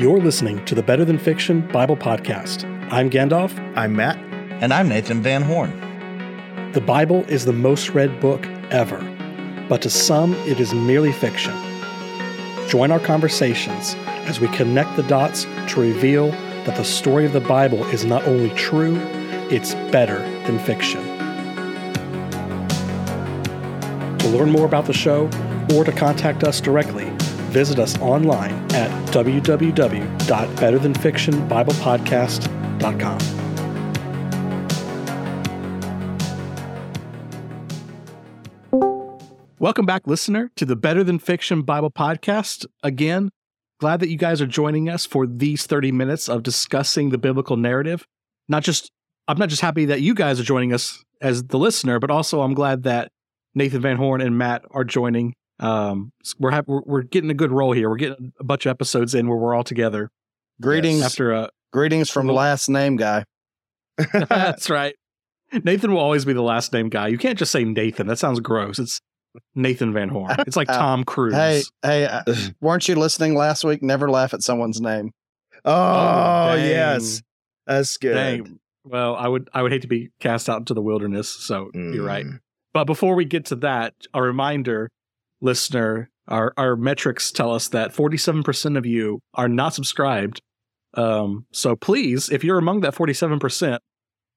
You're listening to the Better Than Fiction Bible Podcast. I'm Gandalf. I'm Matt. And I'm Nathan Van Horn. The Bible is the most read book ever, but to some, it is merely fiction. Join our conversations as we connect the dots to reveal that the story of the Bible is not only true, it's better than fiction. To learn more about the show or to contact us directly, visit us online at www.betterthanfictionbiblepodcast.com. Welcome back, listener, to the Better Than Fiction Bible Podcast. Again, glad that you guys are joining us for these 30 minutes of discussing the biblical narrative. Not just, I'm not just happy that you guys are joining us as the listener, but also I'm glad that Nathan Van Horn and Matt are joining. Um, we're, ha- we're we're getting a good roll here. We're getting a bunch of episodes in where we're all together. Greetings after a greetings from the last name guy. That's right. Nathan will always be the last name guy. You can't just say Nathan. That sounds gross. It's Nathan Van Horn. It's like Tom Cruise. Hey, hey, uh, weren't you listening last week? Never laugh at someone's name. Oh, yes. That's good. Dang. Well, I would I would hate to be cast out into the wilderness, so mm. you're right. But before we get to that, a reminder, listener, our our metrics tell us that 47% of you are not subscribed. Um, so please, if you're among that 47%,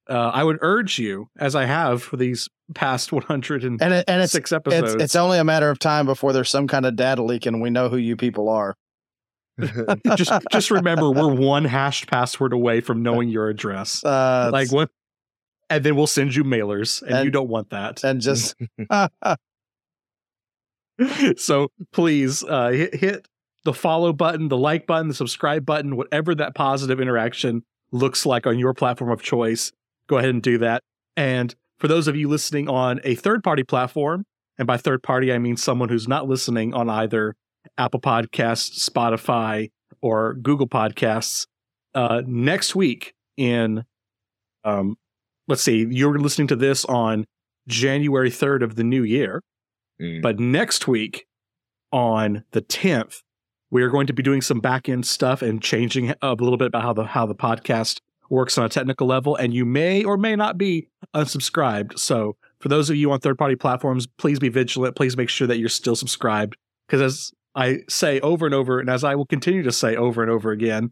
uh, I would urge you, as I have for these past 106 and, it, and it's, episodes. It's, it's, only a matter of time before there's some kind of data leak and we know who you people are. just just remember, we're one hashed password away from knowing your address. Uh, like what? And then we'll send you mailers, and, and you don't want that. And just so please uh, hit, hit the follow button, the like button, the subscribe button, whatever that positive interaction looks like on your platform of choice go ahead and do that. And for those of you listening on a third party platform, and by third party, I mean someone who's not listening on either Apple Podcasts, Spotify, or Google Podcasts, uh, next week in, um, let's see, you're listening to this on January 3rd of the new year. Mm. But next week on the 10th, we are going to be doing some back end stuff and changing a little bit about how the how the podcast works on a technical level, and you may or may not be unsubscribed. So, for those of you on third party platforms, please be vigilant. Please make sure that you're still subscribed. Because as I say over and over, and as I will continue to say over and over again,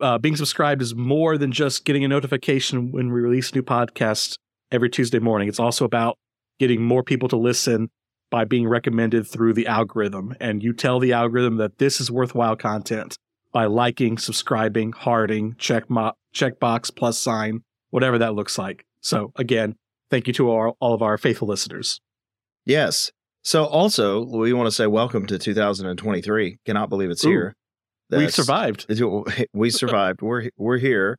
uh, being subscribed is more than just getting a notification when we release new podcasts every Tuesday morning. It's also about getting more people to listen by being recommended through the algorithm. And you tell the algorithm that this is worthwhile content by liking, subscribing, hearting, check mo- checkbox, plus sign, whatever that looks like. So again, thank you to all, all of our faithful listeners. Yes. So also, we want to say welcome to 2023. Cannot believe it's Ooh, here. we survived. We survived. we're we're here.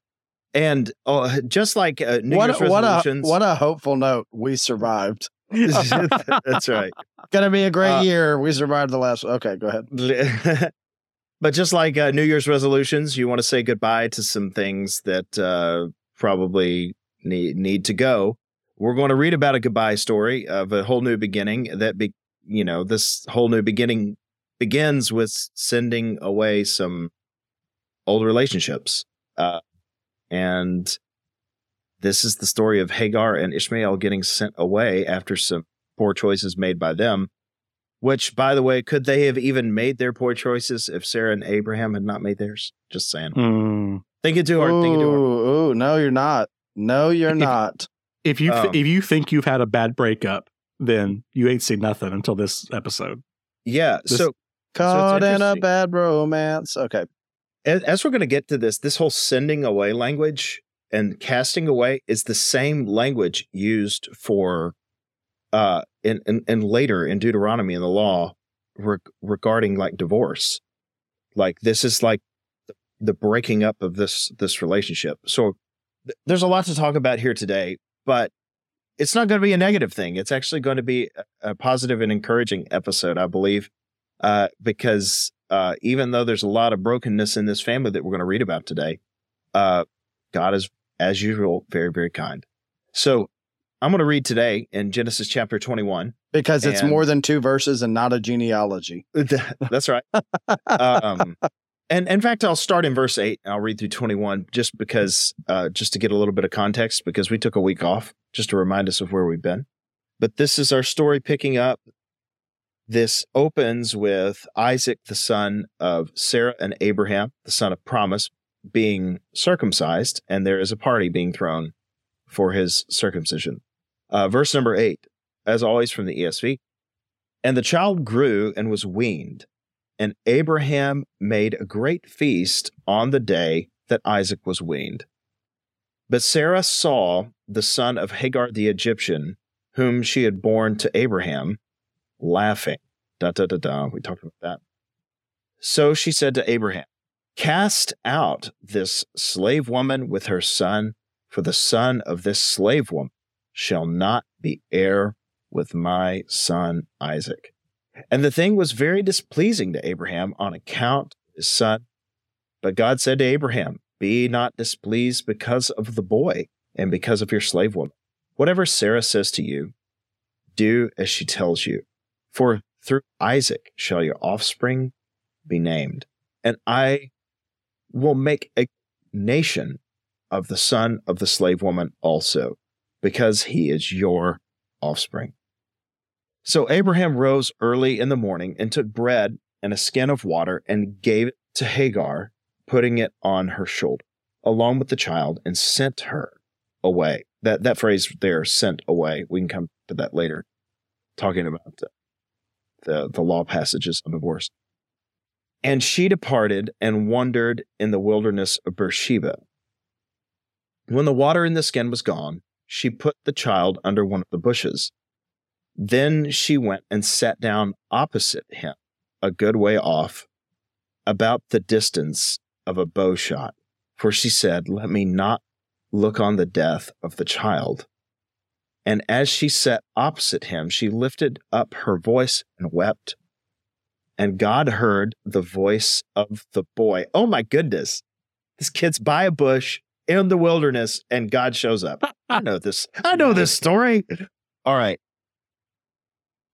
And uh, just like uh, New what, Year's resolutions, a, what a hopeful note. We survived. That's right. Gonna be a great uh, year. We survived the last. One. Okay, go ahead. But just like uh, New Year's resolutions, you want to say goodbye to some things that uh, probably need need to go. We're going to read about a goodbye story of a whole new beginning. That be, you know, this whole new beginning begins with sending away some old relationships, uh, and this is the story of Hagar and Ishmael getting sent away after some poor choices made by them which, by the way, could they have even made their poor choices if Sarah and Abraham had not made theirs? Just saying. Mm. Think it too hard. Ooh, think it too hard. Ooh, no, you're not. No, you're if, not. If you um, if you think you've had a bad breakup, then you ain't seen nothing until this episode. Yeah. This, so caught so in a bad romance. Okay. As, as we're going to get to this, this whole sending away language and casting away is the same language used for uh, and, and, and later in Deuteronomy in the law re- regarding like divorce. Like this is like the breaking up of this this relationship. So th- there's a lot to talk about here today, but it's not going to be a negative thing. It's actually going to be a, a positive and encouraging episode, I believe, uh, because uh, even though there's a lot of brokenness in this family that we're going to read about today, uh, God is, as usual, very, very kind. So I'm going to read today in Genesis chapter 21 because it's more than two verses and not a genealogy. That's right. um, And in fact, I'll start in verse 8. I'll read through 21 just because, uh, just to get a little bit of context, because we took a week off just to remind us of where we've been. But this is our story picking up. This opens with Isaac, the son of Sarah and Abraham, the son of promise, being circumcised, and there is a party being thrown for his circumcision. Uh, verse number 8, as always from the ESV. And the child grew and was weaned and Abraham made a great feast on the day that Isaac was weaned. But Sarah saw the son of Hagar the Egyptian, whom she had borne to Abraham, laughing. Da da da da. We talked about that. So she said to Abraham, Cast out this slave woman with her son, for the son of this slave woman shall not be heir with my son Isaac. And the thing was very displeasing to Abraham on account of his son. But God said to Abraham, Be not displeased because of the boy and because of your slave woman. Whatever Sarah says to you, do as she tells you. For through Isaac shall your offspring be named. And I will make a nation of the son of the slave woman also, because he is your offspring. So Abraham rose early in the morning and took bread and a skin of water and gave it to Hagar, putting it on her shoulder, along with the child, and sent her away. That that phrase there, sent away. We can come to that later, talking about the the, the law passages on divorce. And she departed and wandered in the wilderness of Beersheba. When the water in the skin was gone, she put the child under one of the bushes then she went and sat down opposite him, a good way off, about the distance of a bow shot. For she said, Let me not look on the death of the child. And as she sat opposite him, she lifted up her voice and wept. And God heard the voice of the boy. Oh my goodness. This kid's by a bush in the wilderness, and God shows up. I know this. I know this story. All right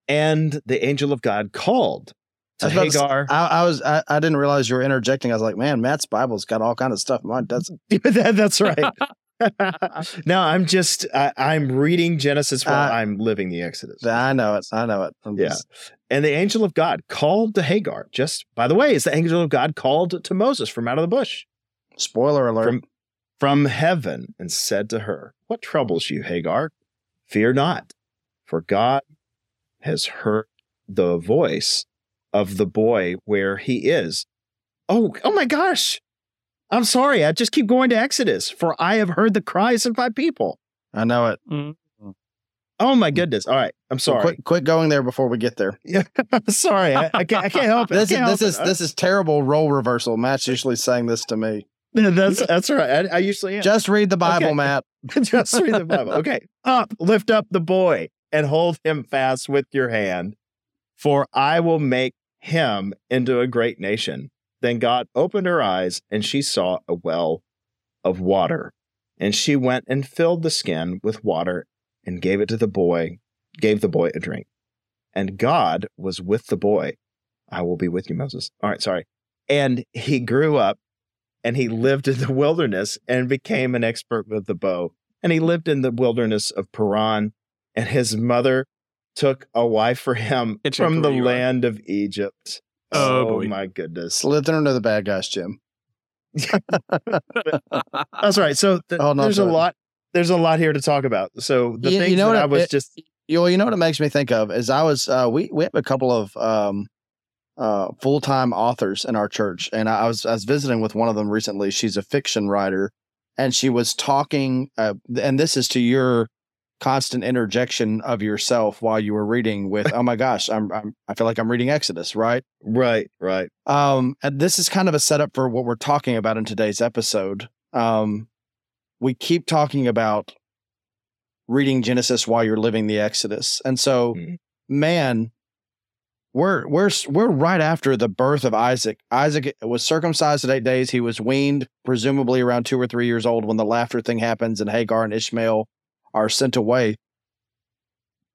and the angel of God called to I Hagar. I, I was I, I didn't realize you were interjecting. I was like, man, Matt's Bible's got all kind of stuff. Mine doesn't. that, that's right. no, I'm just I, I'm reading Genesis while Uh, I'm living the Exodus. I know it. I know it. I'm Yeah. just- And the angel of God called to Hagar. Just by the way, is the angel of God called to Moses from out of the bush spoiler alert. from from heaven and said to her, "What troubles you, Hagar? Fear not, for God has heard the voice of the boy where he is." Oh, oh my gosh! I'm sorry. I just keep going to Exodus, for I have heard the cries of my people. I know it. Mm-hmm. Oh my mm. goodness! All right, I'm So sorry. quit, quit going there before we get there. Yeah, sorry. I, I can't. I can't help it. This is this is it. this is terrible role reversal. Matt's usually saying this to me. That's that's right. I, I usually am. Just read the Bible, Okay. Matt. Just read the Bible. Okay. Up, lift up the boy and hold him fast with your hand, for I will make him into a great nation. Then God opened her eyes, and she saw a well of water. And she went and filled the skin with water and gave it to the boy, gave the boy a drink. And God was with the boy. I will be with you, Moses. All right, sorry. And he grew up and he lived in the wilderness and became an expert with the bow. And he lived in the wilderness of Paran, and his mother took a wife for him It's from the where are. land of Egypt. Oh, oh boy. my goodness. Slither into the bad guys, Jim. That's right. So th- oh, Hold on there's to a lot there's a lot here to talk about. So the You- you things know that what I was it- just You, well, you know what it makes me think of is I was uh, we we have a couple of um, uh, full time authors in our church, and I was I was visiting with one of them recently. She's a fiction writer, and she was talking, uh, and this is to your constant interjection of yourself while you were reading. With oh my gosh, I'm, I'm I feel like I'm reading Exodus, right? right, right. Um, and this is kind of a setup for what we're talking about in today's episode. Um, we keep talking about reading Genesis while you're living the Exodus, and so, Mhm. man, we're we're we're right after the birth of Isaac. Isaac was circumcised at eight days. He was weaned, presumably around two or three years old, when the laughter thing happens, and Hagar and Ishmael are sent away.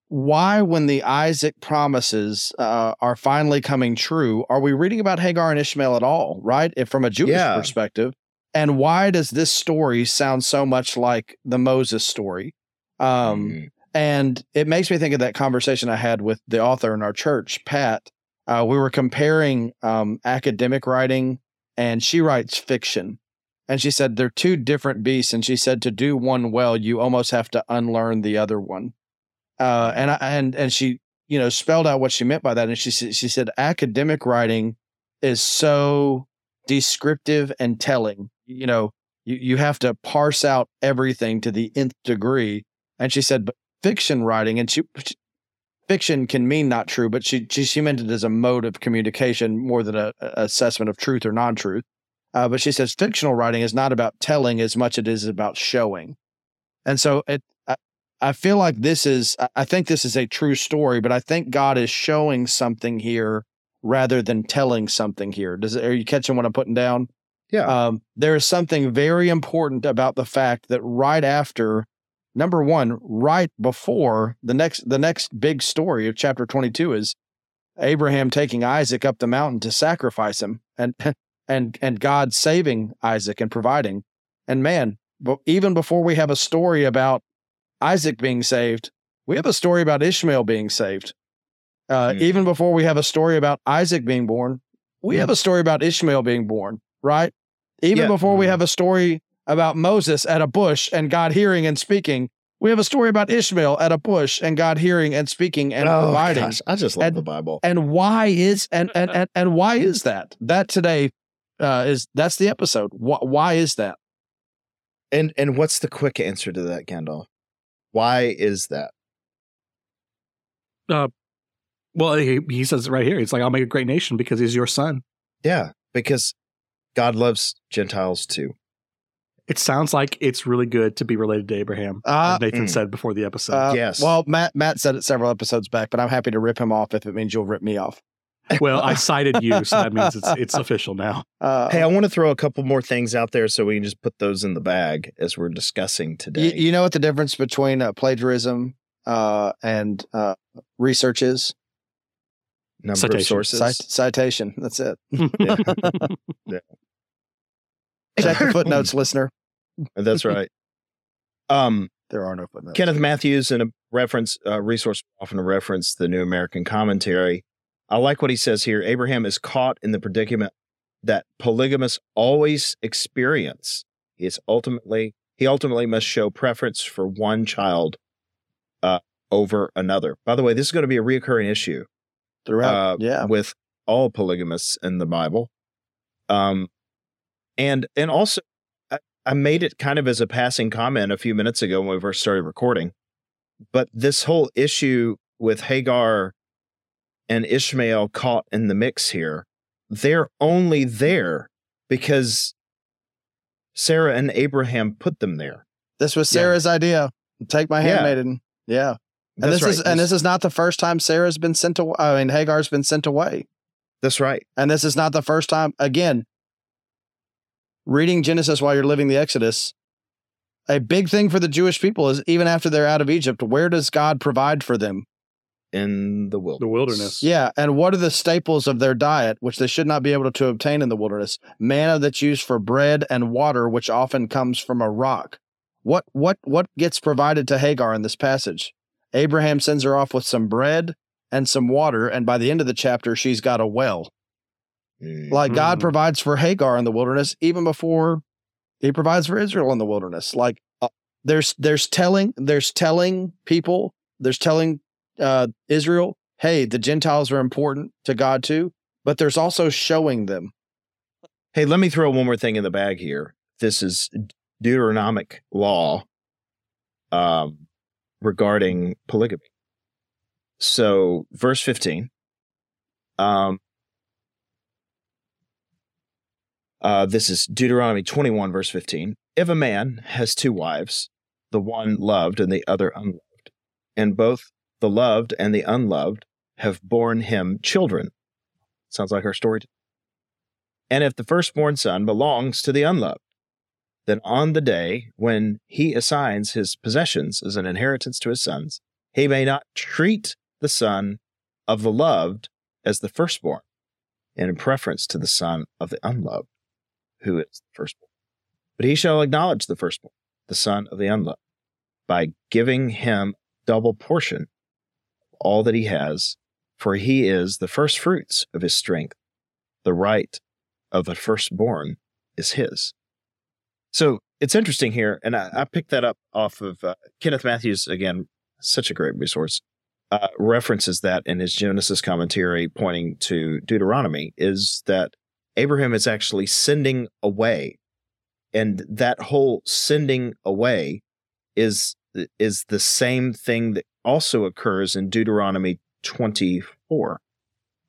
why, when the Isaac promises uh, are finally coming true, are we reading about Hagar and Ishmael at all? Right, if from a Jewish Yeah. perspective, and why does this story sound so much like the Moses story? Um, Mm. and it makes me think of that conversation I had with the author in our church, Pat. Uh, we were comparing um, academic writing, and she writes fiction. And she said they're two different beasts. And she said to do one well, you almost have to unlearn the other one. Uh, and I, and and she you know spelled out what she meant by that. And she she said academic writing is so descriptive and telling. You know, you, you have to parse out everything to the nth degree. And she said, but fiction writing, and she, she- fiction can mean not true, but she, she she meant it as a mode of communication more than a, assessment of truth or non-truth. Uh, but she says fictional writing is not about telling as much as it is about showing. And so it, I, I feel like this is, I think this is a true story, but I think God is showing something here rather than telling something here. Does are you catching what I'm putting down? Yeah. Um, there is something very important about the fact that right after number one, right before the next the next big story of chapter 22 is Abraham taking Isaac up the mountain to sacrifice him and and and God saving Isaac and providing. And man, but even before we have a story about Isaac being saved, we have a story about Ishmael being saved. Uh, Mm. Even before we have a story about Isaac being born, we have a story about Ishmael being born, right? Even Yeah. before we Mhm. have a story about Moses at a bush and God hearing and speaking, we have a story about Ishmael at a bush and God hearing and speaking and oh, providing. gosh, I just love And- the Bible. And why is and and and, and why is that? That today uh, is that's the episode. Why, why is that? And and what's the quick answer to that, Gandalf? Why is that? Well, he, he says it right here. It's like, I'll make a great nation because he's your son. Yeah, because God loves Gentiles too. It sounds like it's really good to be related to Abraham, Uh, as Nathan mm. said before the episode. Uh, Yes. Well, Matt Matt said it several episodes back, but I'm happy to rip him off if it means you'll rip me off. well, I cited you, so that means it's it's official now. Uh, Hey, I want to throw a couple more things out there so we can just put those in the bag as we're discussing today. you, you know what the difference between uh, plagiarism uh, and uh, research is? Number Citation. of sources. Cit- citation. That's it. Yeah. Check the footnotes, listener. That's right. Um, There are no footnotes. Kenneth Mathews in a reference uh, resource often reference the New American Commentary. I like what he says here. Abraham is caught in the predicament that polygamists always experience. He is ultimately he ultimately must show preference for one child uh, over another. By the way, this is going to be a reoccurring issue Throughout. uh, yeah. with all polygamists in the Bible. Um, and and also, I, I made it kind of as a passing comment a few minutes ago when we first started recording. But this whole issue with Hagar and Ishmael caught in the mix here, they're only there because Sarah and Abraham put them there. This was yeah. Sarah's idea. Take my Yeah. handmaiden. Yeah. And That's this is right. and this is not the first time Sarah's been sent away. I mean, Hagar's been sent away. That's right. And this is not the first time. Again, reading Genesis while you're living the Exodus, a big thing for the Jewish people is even after they're out of Egypt, where does God provide for them? In the wilderness. the wilderness. Yeah. And what are the staples of their diet, which they should not be able to obtain in the wilderness? Manna that's used for bread and water, which often comes from a rock. What what what gets provided to Hagar in this passage? Abraham sends her off with some bread and some water, and by the end of the chapter, she's got a well. Mm. Like God Mhm. provides for Hagar in the wilderness, even before He provides for Israel in the wilderness. Like uh, there's there's telling there's telling people there's telling uh, Israel, hey, the Gentiles are important to God too, but there's also showing them. Hey, let me throw one more thing in the bag here. This is Deuteronomic law um, regarding polygamy. So, verse 15. Um, uh, this is Deuteronomy 21, verse 15. If a man has two wives, the one loved and the other unloved, and both the loved and the unloved have borne him children. Sounds like our story and if the firstborn son belongs to the unloved, then on the day when he assigns his possessions as an inheritance to his sons, he may not treat the son of the loved as the firstborn, and in preference to the son of the unloved, who is the firstborn. But he shall acknowledge the firstborn, the son of the unloved, by giving him double portion of all that he has, for he is the first fruits of his strength. The right of the firstborn is his. So it's interesting here, and I, I picked that up off of uh, Kenneth Mathews again, such a great resource. Uh, references that in his Genesis commentary, pointing to Deuteronomy, is that Abraham is actually sending away, and that whole sending away is is the same thing that also occurs in Deuteronomy twenty four.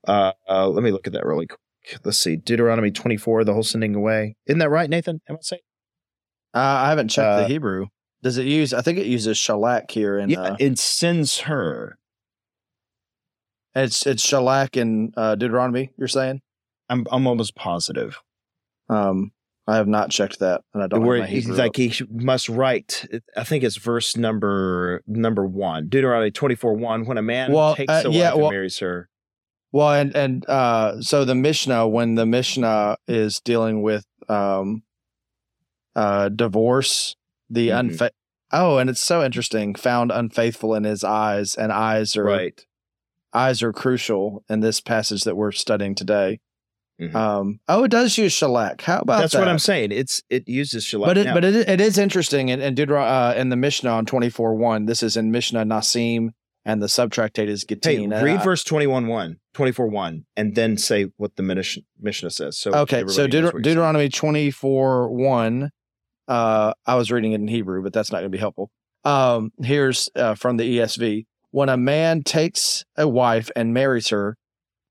Uh, uh, let me look at that really quick. Let's see, Deuteronomy twenty four, the whole sending away. Isn't that right, Nathan? Am I saying? Uh, I haven't checked Uh, the Hebrew. Does it use? I think it uses shalach here, and yeah, uh, it sends her. it's it's shalach in uh, Deuteronomy. You're saying? I'm I'm almost positive. Um, I have not checked that, and I don't. where like up. he must write. I think it's verse number number one, Deuteronomy twenty four one. When a man Well, takes uh, a wife yeah, and marries her, Well, and and uh, so the Mishnah, when the Mishnah is dealing with um, uh, divorce, the Mhm. unfa- oh, and it's so interesting. Found unfaithful in his eyes, and eyes are right? eyes are crucial in this passage that we're studying today. Mhm. Um, oh, it does use shalach. How about That's that? what I'm saying. It's it uses shalach. But it, Now, but it, it is interesting in, in Deuteronomy, uh, in the Mishnah on twenty four one. This is in Mishnah Nashim, and the subtractate is hey, Gittin. and read I- verse 21 1, 24 1, and then say what the Mishnah says. So okay, so Deut- what you're saying. Deuteronomy twenty four one. Uh, I was reading it in Hebrew, but that's not going to be helpful. Um, here's uh, from the ESV: When a man takes a wife and marries her,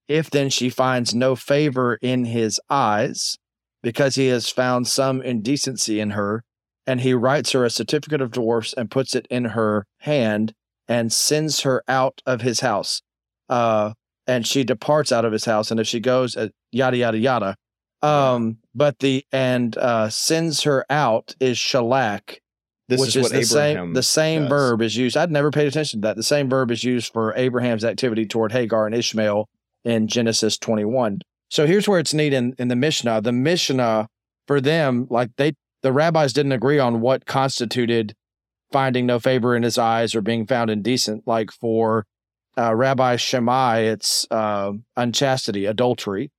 if then she finds no favor in his eyes, because he has found some indecency in her, and he writes her a certificate of divorce and puts it in her hand and sends her out of his house. Uh, and she departs out of his house, and if she goes, uh, yada yada yada. Um, but the and uh, sends her out is shalach, This which is is, what the Abraham same the same does. verb is used. I'd never paid attention to that. The same verb is used for Abraham's activity toward Hagar and Ishmael in Genesis 21. So here's where it's neat in, in the Mishnah. The Mishnah for them, like they the rabbis didn't agree on what constituted finding no favor in his eyes or being found indecent. Like for uh, Rabbi Shammai, it's uh, unchastity, adultery.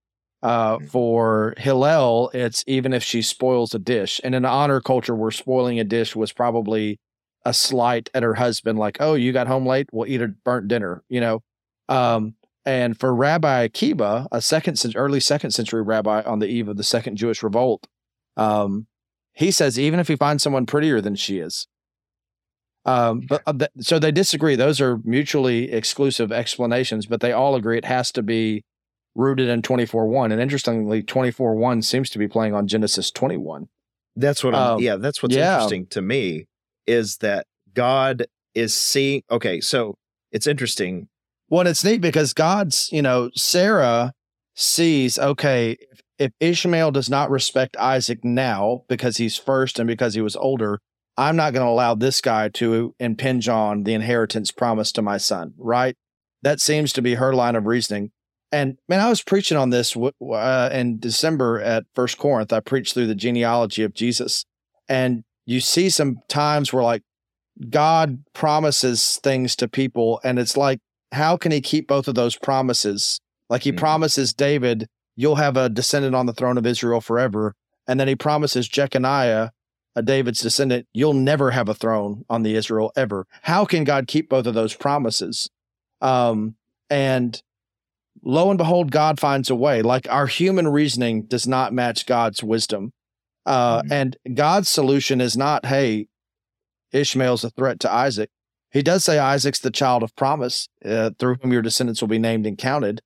Uh, for Hillel, it's even if she spoils a dish. And in an honor culture where spoiling a dish was probably a slight at her husband, like, oh, you got home late, we'll eat a burnt dinner, you know. Um, and for Rabbi Akiba, a second early second century rabbi on the eve of the second Jewish revolt, um, he says even if he finds someone prettier than she is, um, but uh, th- so they disagree. Those are mutually exclusive explanations, but they all agree it has to be rooted in 24-1 And interestingly, 24-1 seems to be playing on Genesis 21. That's what I'm, Um, yeah, that's what's yeah. interesting to me is that God is seeing. Okay, so it's interesting. Well, and it's neat because God's, you know, Sarah sees, okay, if, if Ishmael does not respect Isaac now because he's first and because he was older, I'm not going to allow this guy to impinge on the inheritance promised to my son, right? That seems to be her line of reasoning. And man, I was preaching on this uh, in December at First Corinth. I preached through the genealogy of Jesus, and you see some times where like God promises things to people, and it's like, how can He keep both of those promises? Like He Mhm. promises David, you'll have a descendant on the throne of Israel forever, and then He promises Jeconiah, a David's descendant, you'll never have a throne on the Israel ever. How can God keep both of those promises? Um, and lo and behold, God finds a way. Like our human reasoning does not match God's wisdom. Uh, Mhm. And God's solution is not, hey, Ishmael's a threat to Isaac. He does say Isaac's the child of promise, uh, through whom your descendants will be named and counted.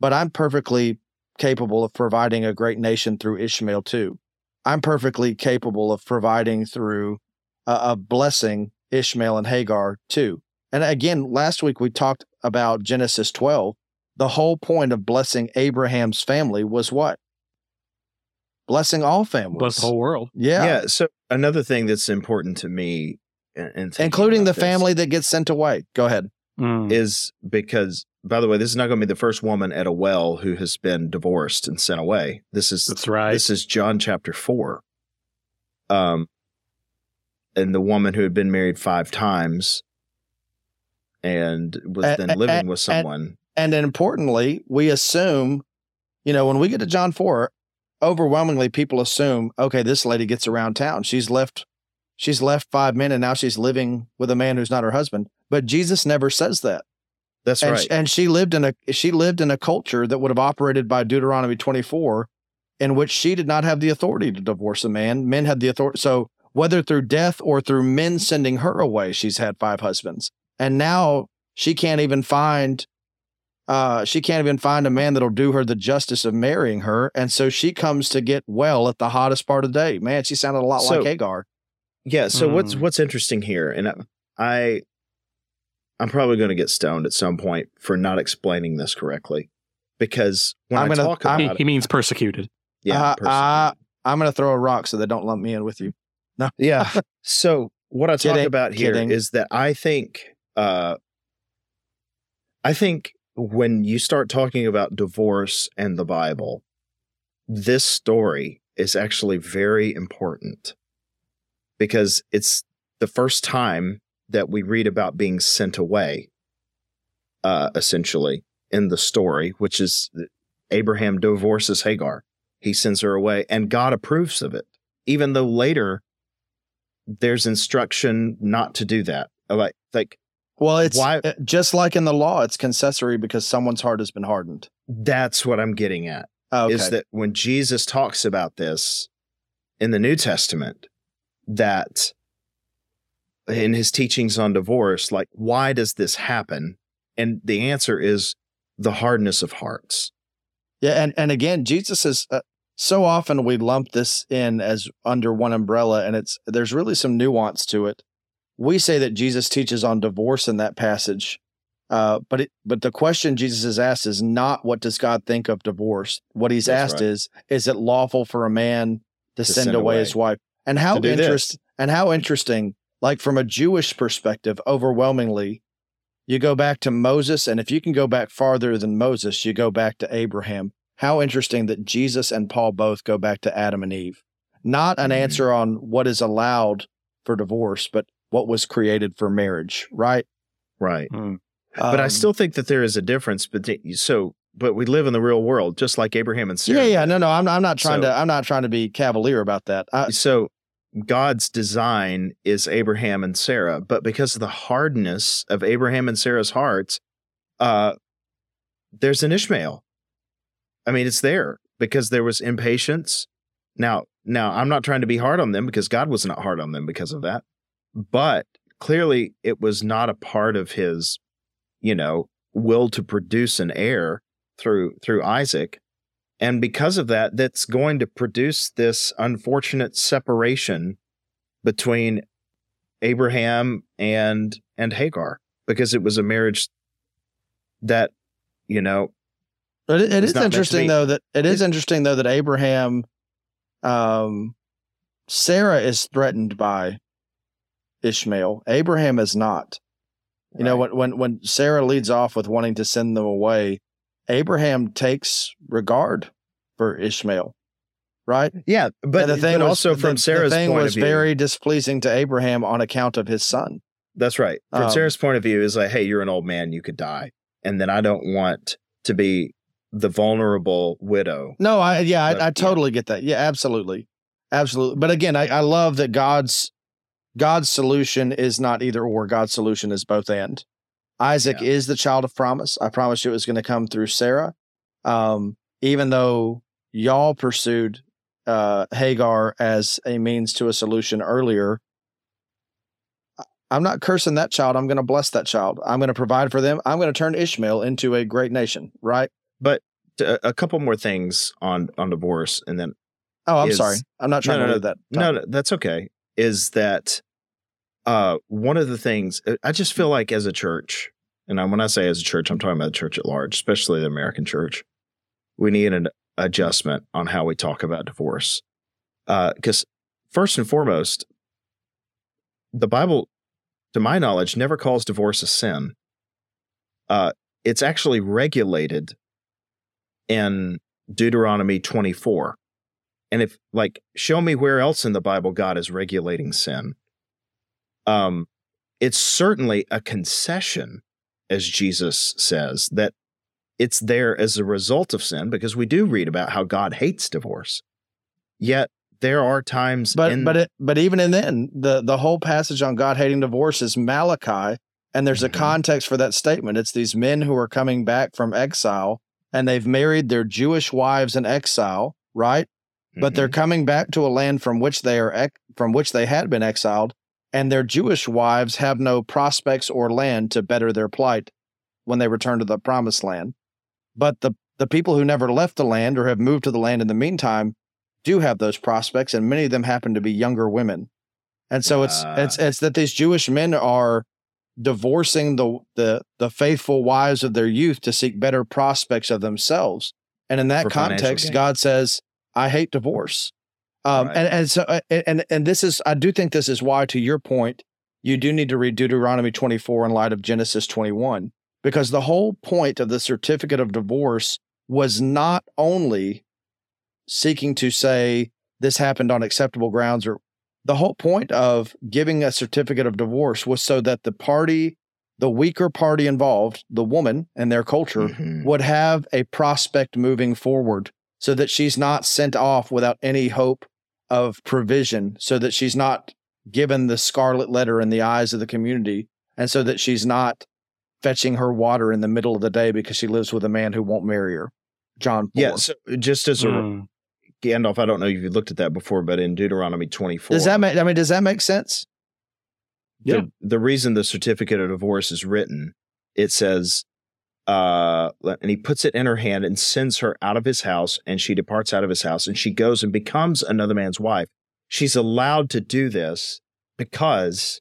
But I'm perfectly capable of providing a great nation through Ishmael too. I'm perfectly capable of providing through a, a blessing Ishmael and Hagar too. And again, last week we talked about Genesis 12. The whole point of blessing Abraham's family was what? Blessing all families. Bless the whole world. yeah. Yeah. So another thing that's important to me, and, and Including the this- family that gets sent away. Go ahead. Mm. is because by the way, this is not going to be the first woman at a well who has been divorced and sent away. This is That's right. this is John chapter 4. Um and the woman who had been married 5 times and was A- then living a- with someone. And importantly, we assume, you know, when we get to John 4, overwhelmingly people assume, okay, this lady gets around town. She's left she's left five men and now she's living with a man who's not her husband. But Jesus never says that. That's and, right. sh- and she lived in a she lived in a culture that would have operated by Deuteronomy 24 in which she did not have the authority to divorce a man. Men had the authority. So whether through death or through men sending her away, she's had five husbands. And now she can't even find uh she can't even find a man that'll do her the justice of marrying her. And so she comes to get well at the hottest part of the day. Man, she sounded a lot So- like Hagar. Yeah. So what's Mm. what's interesting here, and I, I I'm probably going to get stoned at some point for not explaining this correctly, because when I'm I gonna- talk I'm- about he, he means persecuted. yeah, Uh, persecuted. uh, I'm gonna throw a rock so they don't lump me in with you. No. Yeah. So what I talk Kidding, about here is kidding. that I think, uh, I think when you start talking about divorce and the Bible, this story is actually very important because it's the first time that we read about being sent away, uh, essentially in the story, which is Abraham divorces Hagar. He sends her away and God approves of it, even though later there's instruction not to do that. Like, like Well, it's Why- uh, just like in the law, it's concessory because someone's heart has been hardened. that's what I'm getting at. Oh, okay. is that when Jesus talks about this in the New Testament, that in his teachings on divorce, like, why does this happen? And the answer is the hardness of hearts. yeah, and and again, Jesus is uh, so often we lump this in as under one umbrella, and it's there's really some nuance to it. We say that Jesus teaches on divorce in that passage, uh, but it but the question Jesus is asked is not what does God think of divorce. What he's That's asked right. is is it lawful for a man to, send, send away, away. his wife? And how To this. interest and how interesting, like from a Jewish perspective, overwhelmingly, you go back to Moses, and if you can go back farther than Moses, you go back to Abraham. How interesting that Jesus and Paul both go back to Adam and Eve. Not an Mhm. answer on what is allowed for divorce, but what was created for marriage, right? Right. Mm. but I Um, still think that there is a difference between, so, but we live in the real world, just like Abraham and Sarah. yeah, yeah, no, no, I'm, I'm not trying So- to, I'm not trying to be cavalier about that. I, so God's design is Abraham and Sarah, but because of the hardness of Abraham and Sarah's hearts, uh, there's an Ishmael. I mean, it's there because there was impatience. Now, now I'm not trying to be hard on them because God was not hard on them because of that, but clearly it was not a part of His, you know, will to produce an heir through through Isaac. And because of that that's going to produce this unfortunate separation between Abraham and and Hagar because it was a marriage that you know But it, it is not meant to interesting though that it is interesting though that Abraham, um, Sarah is threatened by Ishmael. Abraham is not. You know when when when Sarah leads off with wanting to send them away, Abraham takes regard for Ishmael, right? yeah but, And the thing but was- also the- from Sarah's the thing point was of view very displeasing to Abraham on account of his son. that's right from Um, Sarah's point of view is like hey you're an old man you could die and then I don't want to be the vulnerable widow No, I yeah, But, I, I yeah. totally get that. Yeah, absolutely, absolutely. But again, I, I love that God's God's solution is not either or. God's solution is both and. Isaac Yeah. is the child of promise. I promised you it was going to come through Sarah. Um, even though y'all pursued uh, Hagar as a means to a solution earlier, I'm not cursing that child. I'm going to bless that child. I'm going to provide for them. I'm going to turn Ishmael into a great nation. Right? a, a couple more things on on divorce and then Oh, I'm Is- sorry. I'm not trying no, to no, that. no, no that's okay is that uh one of the things uh, i just feel like as a church and when i say as a church i'm talking about the church at large especially the american church we need an adjustment on how we talk about divorce because first and foremost the bible to my knowledge never calls divorce a sin uh, it's actually regulated in Deuteronomy 24. And if like show me where else in the Bible God is regulating sin. Um it's certainly a concession as Jesus says that it's there as a result of sin because we do read about how God hates divorce. Yet there are times But in but it, but even in then, the the whole passage on God hating divorce is Malachi, and there's a context for that statement. It's these men who are coming back from exile, and they've married their Jewish wives in exile, right? But they're Mhm. coming back to a land from which they are ex- from which they had been exiled, and their Jewish wives have no prospects or land to better their plight when they return to the promised land. But the the people who never left the land or have moved to the land in the meantime do have those prospects, and many of them happen to be younger women. And so it's Ah. it's it's that these Jewish men are divorcing the the the faithful wives of their youth to seek better prospects of themselves. And in that For context. God says, "I hate divorce." Um, Right. and and so uh, and and this is I do think this is why, to your point, you do need to read Deuteronomy 24 in light of Genesis 21, because the whole point of the certificate of divorce was not only seeking to say this happened on acceptable grounds or the whole point of giving a certificate of divorce was so that the party the weaker party involved the woman and their culture Mhm. would have a prospect moving forward so that she's not sent off without any hope of provision so that she's not given the scarlet letter in the eyes of the community and so that she's not fetching her water in the middle of the day because she lives with a man who won't marry her john 4. Yeah, so just as a Mm. Gandalf, I don't know if you've looked at that before, but in Deuteronomy 24, does that make i mean does that make sense Yeah. the, the reason the certificate of divorce is written, it says, uh, and he puts it in her hand and sends her out of his house, and she departs out of his house, and she goes and becomes another man's wife. She's allowed to do this because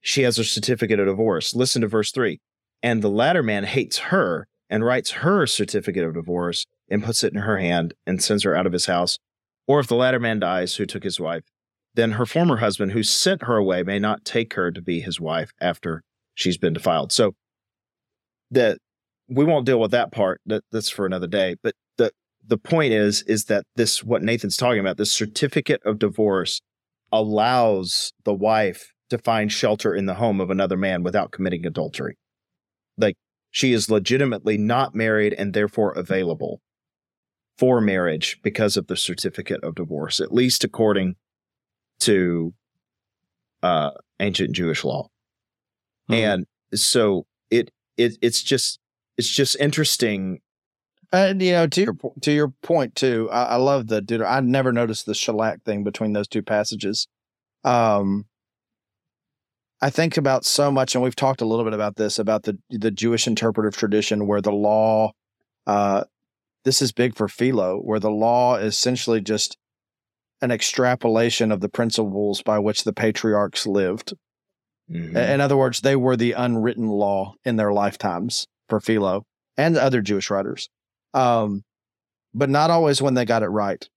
she has a certificate of divorce. Listen to verse three. And the latter man hates her and writes her certificate of divorce and puts it in her hand and sends her out of his house. Or if the latter man dies who took his wife, then her former husband who sent her away may not take her to be his wife after she's been defiled. So that we won't deal with that part. That that's for another day. But the the point is is that this what Nathan's talking about, this certificate of divorce allows the wife to find shelter in the home of another man without committing adultery. Like she is legitimately not married and therefore available for marriage because of the certificate of divorce, at least according to uh, ancient Jewish law. Mhm. And so it it it's just it's just interesting. And you know, to your to your point too, I, I love the dude. I never noticed the shalach thing between those two passages. Um, I think about so much, and we've talked a little bit about this about the the Jewish interpretive tradition, where the law, uh, this is big for Philo, where the law is essentially just an extrapolation of the principles by which the patriarchs lived. Mhm. In other words, they were the unwritten law in their lifetimes for Philo and other Jewish writers. Um, but not always when they got it right.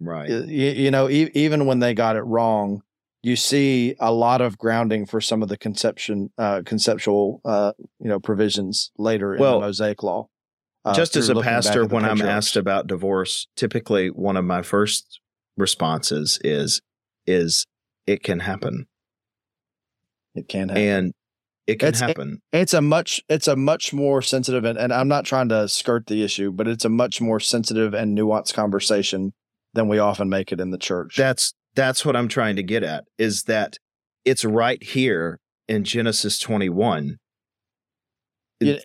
right. You, you know, e- even when they got it wrong, you see a lot of grounding for some of the conception, uh, conceptual, uh, you know, provisions later in Well, the Mosaic Law. uh, just as a pastor, when I'm asked about divorce, typically one of my first responses is is it can happen, it can happen. and it can It's- happen. it's a much it's a much more sensitive and, and i'm not trying to skirt the issue but it's a much more sensitive and nuanced conversation than we often make it in the church That's that's what I'm trying to get at. Is that it's right here in Genesis 21. Yeah,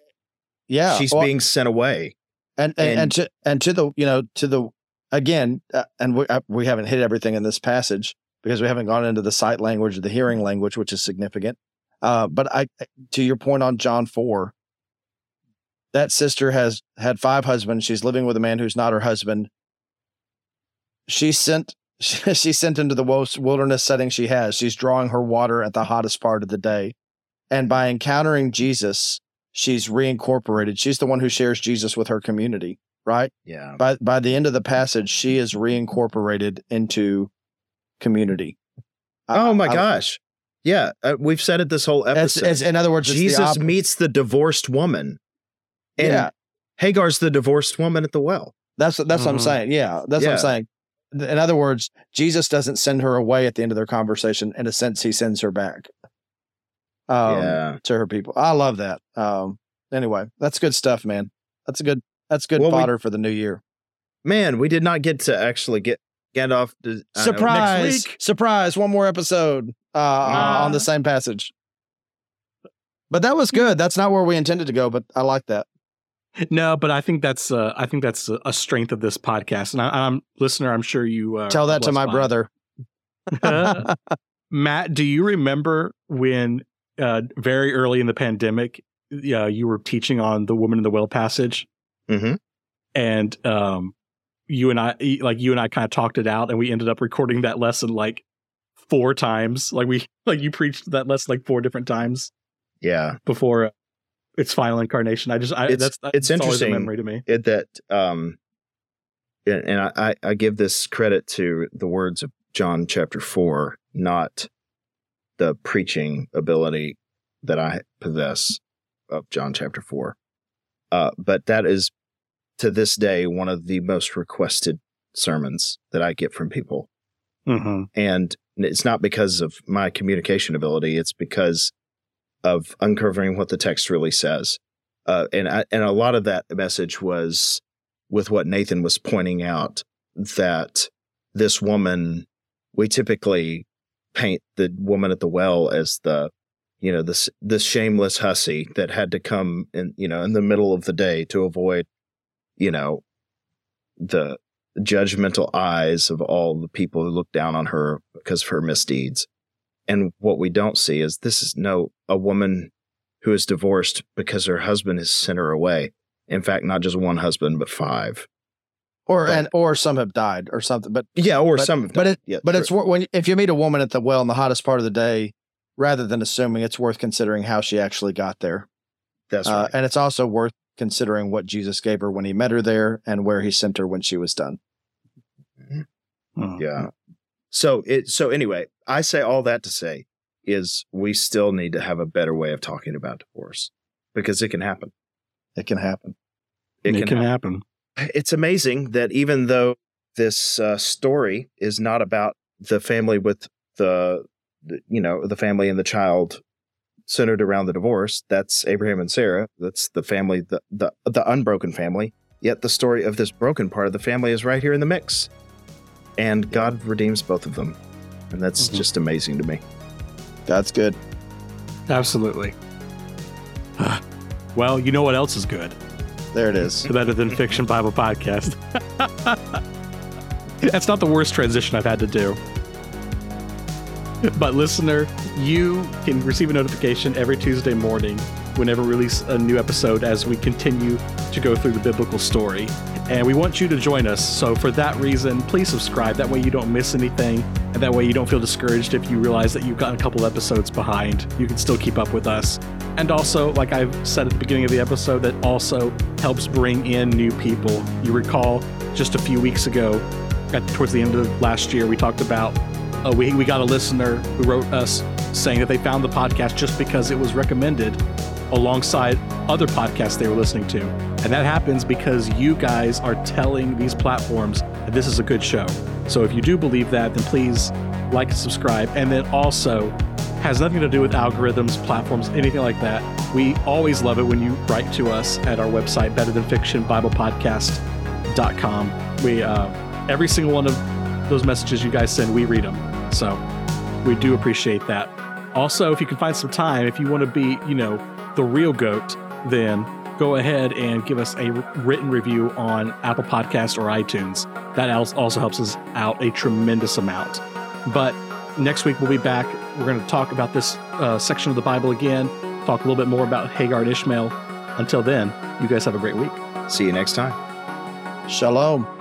yeah she's well, being sent away. and and, and and- to and to the you know to the again uh, and we, uh, we haven't hit everything in this passage because we haven't gone into the sight language or the hearing language which is significant uh, but i to your point on john 4 that sister has had five husbands she's living with a man who's not her husband she sent she's sent into the wilderness setting she has she's drawing her water at the hottest part of the day and by encountering jesus she's reincorporated. She's the one who shares Jesus with her community, right? Yeah. By by the end of the passage, she is reincorporated into community. I- Oh my I- gosh. Yeah, uh, we've said it this whole It's, episode. it's, in other words, it's the Jesus meets the divorced woman, and Yeah. Hagar's the divorced woman at the well. That's that's what I'm Mhm. saying. Yeah, that's what I'm saying. In other words, Jesus doesn't send her away at the end of their conversation. In a sense, he sends her back. Um, yeah, to her people. I love that. Um, anyway, that's good stuff, man. That's a good. That's good Well, we- fodder for the new year. man, we did not get to actually get Gandalf. To, I know, next Surprise! week. Surprise! One more episode uh, Ah. on the same passage. But that was good. That's not where we intended to go, but I like that. No, but I think that's uh, I think that's a, a strength of this podcast. And I, I'm listener. I'm sure you uh, Tell that to my by brother. Matt, do you remember when uh, very early in the pandemic, uh, you were teaching on the woman in the well passage, Mhm. and um, you and I, like you and I, kind of talked it out, and we ended up recording that lesson like four times. Like we, like you preached that lesson like four different times Yeah, before its final incarnation. I just, I, It's- that's it's that's interesting. memory to me. it, that um, and, and I, I I give this credit to the words of John chapter four, not the preaching ability that I possess of John chapter four. Uh, but that is to this day one of the most requested sermons that I get from people. hmm and it's not because of my communication ability. It's because of uncovering what the text really says. Uh, and I, and a lot of that message was with what Nathan was pointing out that this woman we typically paint the woman at the well as the you know this this shameless hussy that had to come in you know in the middle of the day to avoid you know the judgmental eyes of all the people who look down on her because of her misdeeds. And what we don't see is this is no a woman who is divorced because her husband has sent her away. In fact, not just one husband, but five. Or But- and or some have died or something. But Yeah, or But- some. have but it- yeah, but true. it's when if you meet a woman at the well in the hottest part of the day, rather than assuming, it's worth considering how she actually got there. that's Uh, right. and it's also worth considering what Jesus gave her when he met her there and where he sent her when she was done. Mhm. Yeah. So it. So anyway, I say all that to say is we still need to have a better way of talking about divorce because it can happen. It can happen. It, It, can, can happen. happen. it's amazing that even though this uh, story is not about the family with the, the you know the family and the child centered around the divorce that's abraham and sarah that's the family the, the the unbroken family yet the story of this broken part of the family is right here in the mix and god redeems both of them and that's Mhm. just amazing to me That's good. Absolutely. well, you know what else is good? There it is. The Better Than Fiction Bible Podcast. That's not the worst transition I've had to do. But listener, you can receive a notification every Tuesday morning whenever we release a new episode as we continue to go through the biblical story. And we want you to join us. So for that reason, please subscribe. That way you don't miss anything. And that way you don't feel discouraged if you realize that you've gotten a couple episodes behind. You can still keep up with us. And also, like I've said at the beginning of the episode, that also helps bring in new people. You recall just a few weeks ago, at, towards the end of last year, we talked about uh, we, we got a listener who wrote us saying that they found the podcast just because it was recommended alongside other podcasts they were listening to. And that happens because you guys are telling these platforms that this is a good show. So if you do believe that, then please like and subscribe. And then also, has nothing to do with algorithms, platforms, anything like that. We always love it when you write to us at our website, betterthanfictionbiblepodcast.com. We, uh, every single one of those messages you guys send, we read them. So we do appreciate that. Also, if you can find some time, if you want to be, you know, the real goat, then go ahead and give us a written review on Apple Podcast or iTunes. That also helps us out a tremendous amount. But next week we'll be back. We're going to talk about this uh, section of the Bible again, talk a little bit more about Hagar and Ishmael. Until then, you guys have a great week. see you next time Shalom.